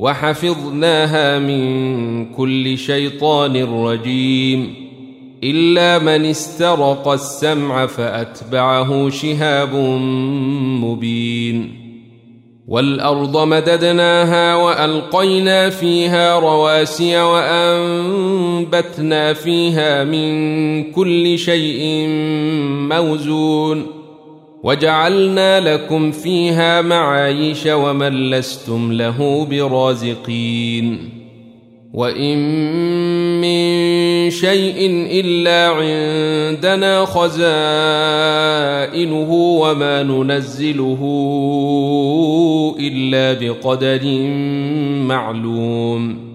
وحفظناها من كل شيطان رجيم. إلا من استرق السمع فأتبعه شهاب مبين. والأرض مددناها وألقينا فيها رواسي وأنبتنا فيها من كل شيء موزون. وجعلنا لكم فيها معايش ومن لستم له برازقين. وإن من شيء إلا عندنا خزائنه وما ننزله إلا بقدر معلوم.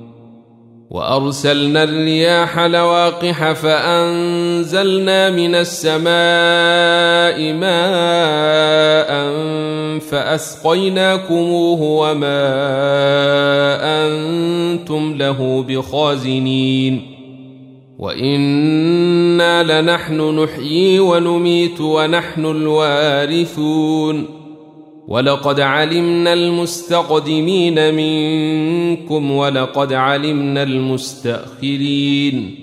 وأرسلنا الرياح لواقح فأنزلنا من السماء ماء فأسقيناكموه وما أنتم له بخازنين. وإنا لنحن نحيي ونميت ونحن الوارثون. ولقد علمنا المستقدمين منكم ولقد علمنا المستأخرين.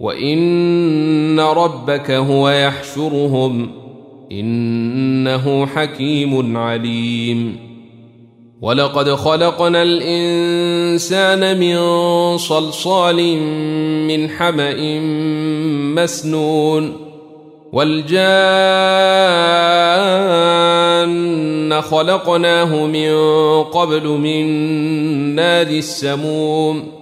وإن ربك هو يحشرهم. إنه حكيم عليم. ولقد خلقنا الإنسان من صلصال من حمأ مسنون والجان خلقناه من قبل من نار السموم.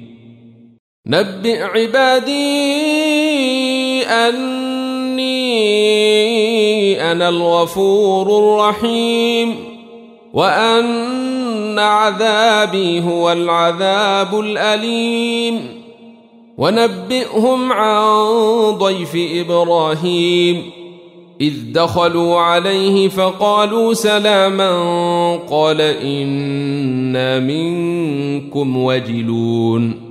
نبئ عبادي أني أنا الغفور الرحيم وأن عذابي هو العذاب الأليم. ونبئهم عن ضيف إبراهيم. إذ دخلوا عليه فقالوا سلاما قال إنا منكم وجلون.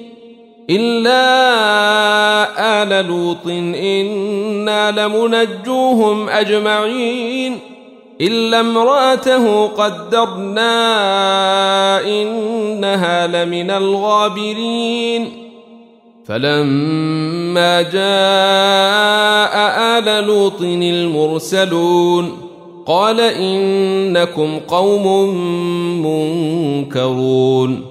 إلا آل لوط إنا لمنجوهم أجمعين. إلا امرأته قدرنا إنها لمن الغابرين. فلما جاء آل لوط المرسلون قال إنكم قوم منكرون.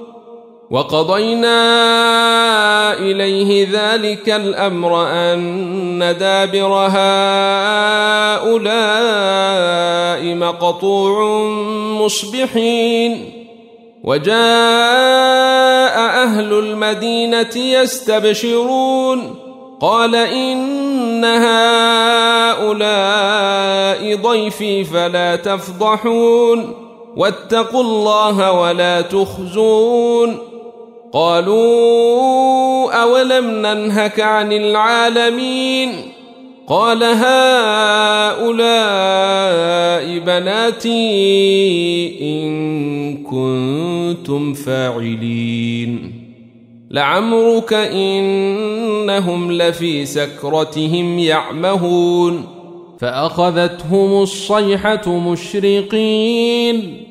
وقضينا إليه ذلك الأمر أن دابر هؤلاء مقطوع مصبحين. وجاء أهل المدينة يستبشرون. قال إن هؤلاء ضيفي فلا تفضحون. واتقوا الله ولا تخزون. قالوا أولم ننهك عن العالمين قال هؤلاء بناتي إن كنتم فاعلين لعمرك إنهم لفي سكرتهم يعمهون فأخذتهم الصيحة مشرقين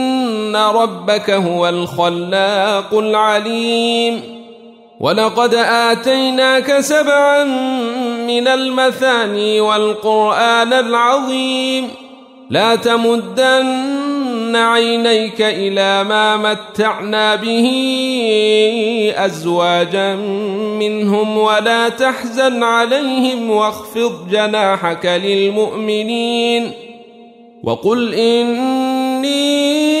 ربك هو الخلاق العليم ولقد آتيناك سبعا من المثاني والقرآن العظيم لا تمدن عينيك إلى ما متعنا به أزواجا منهم ولا تحزن عليهم واخفض جناحك للمؤمنين وقل إني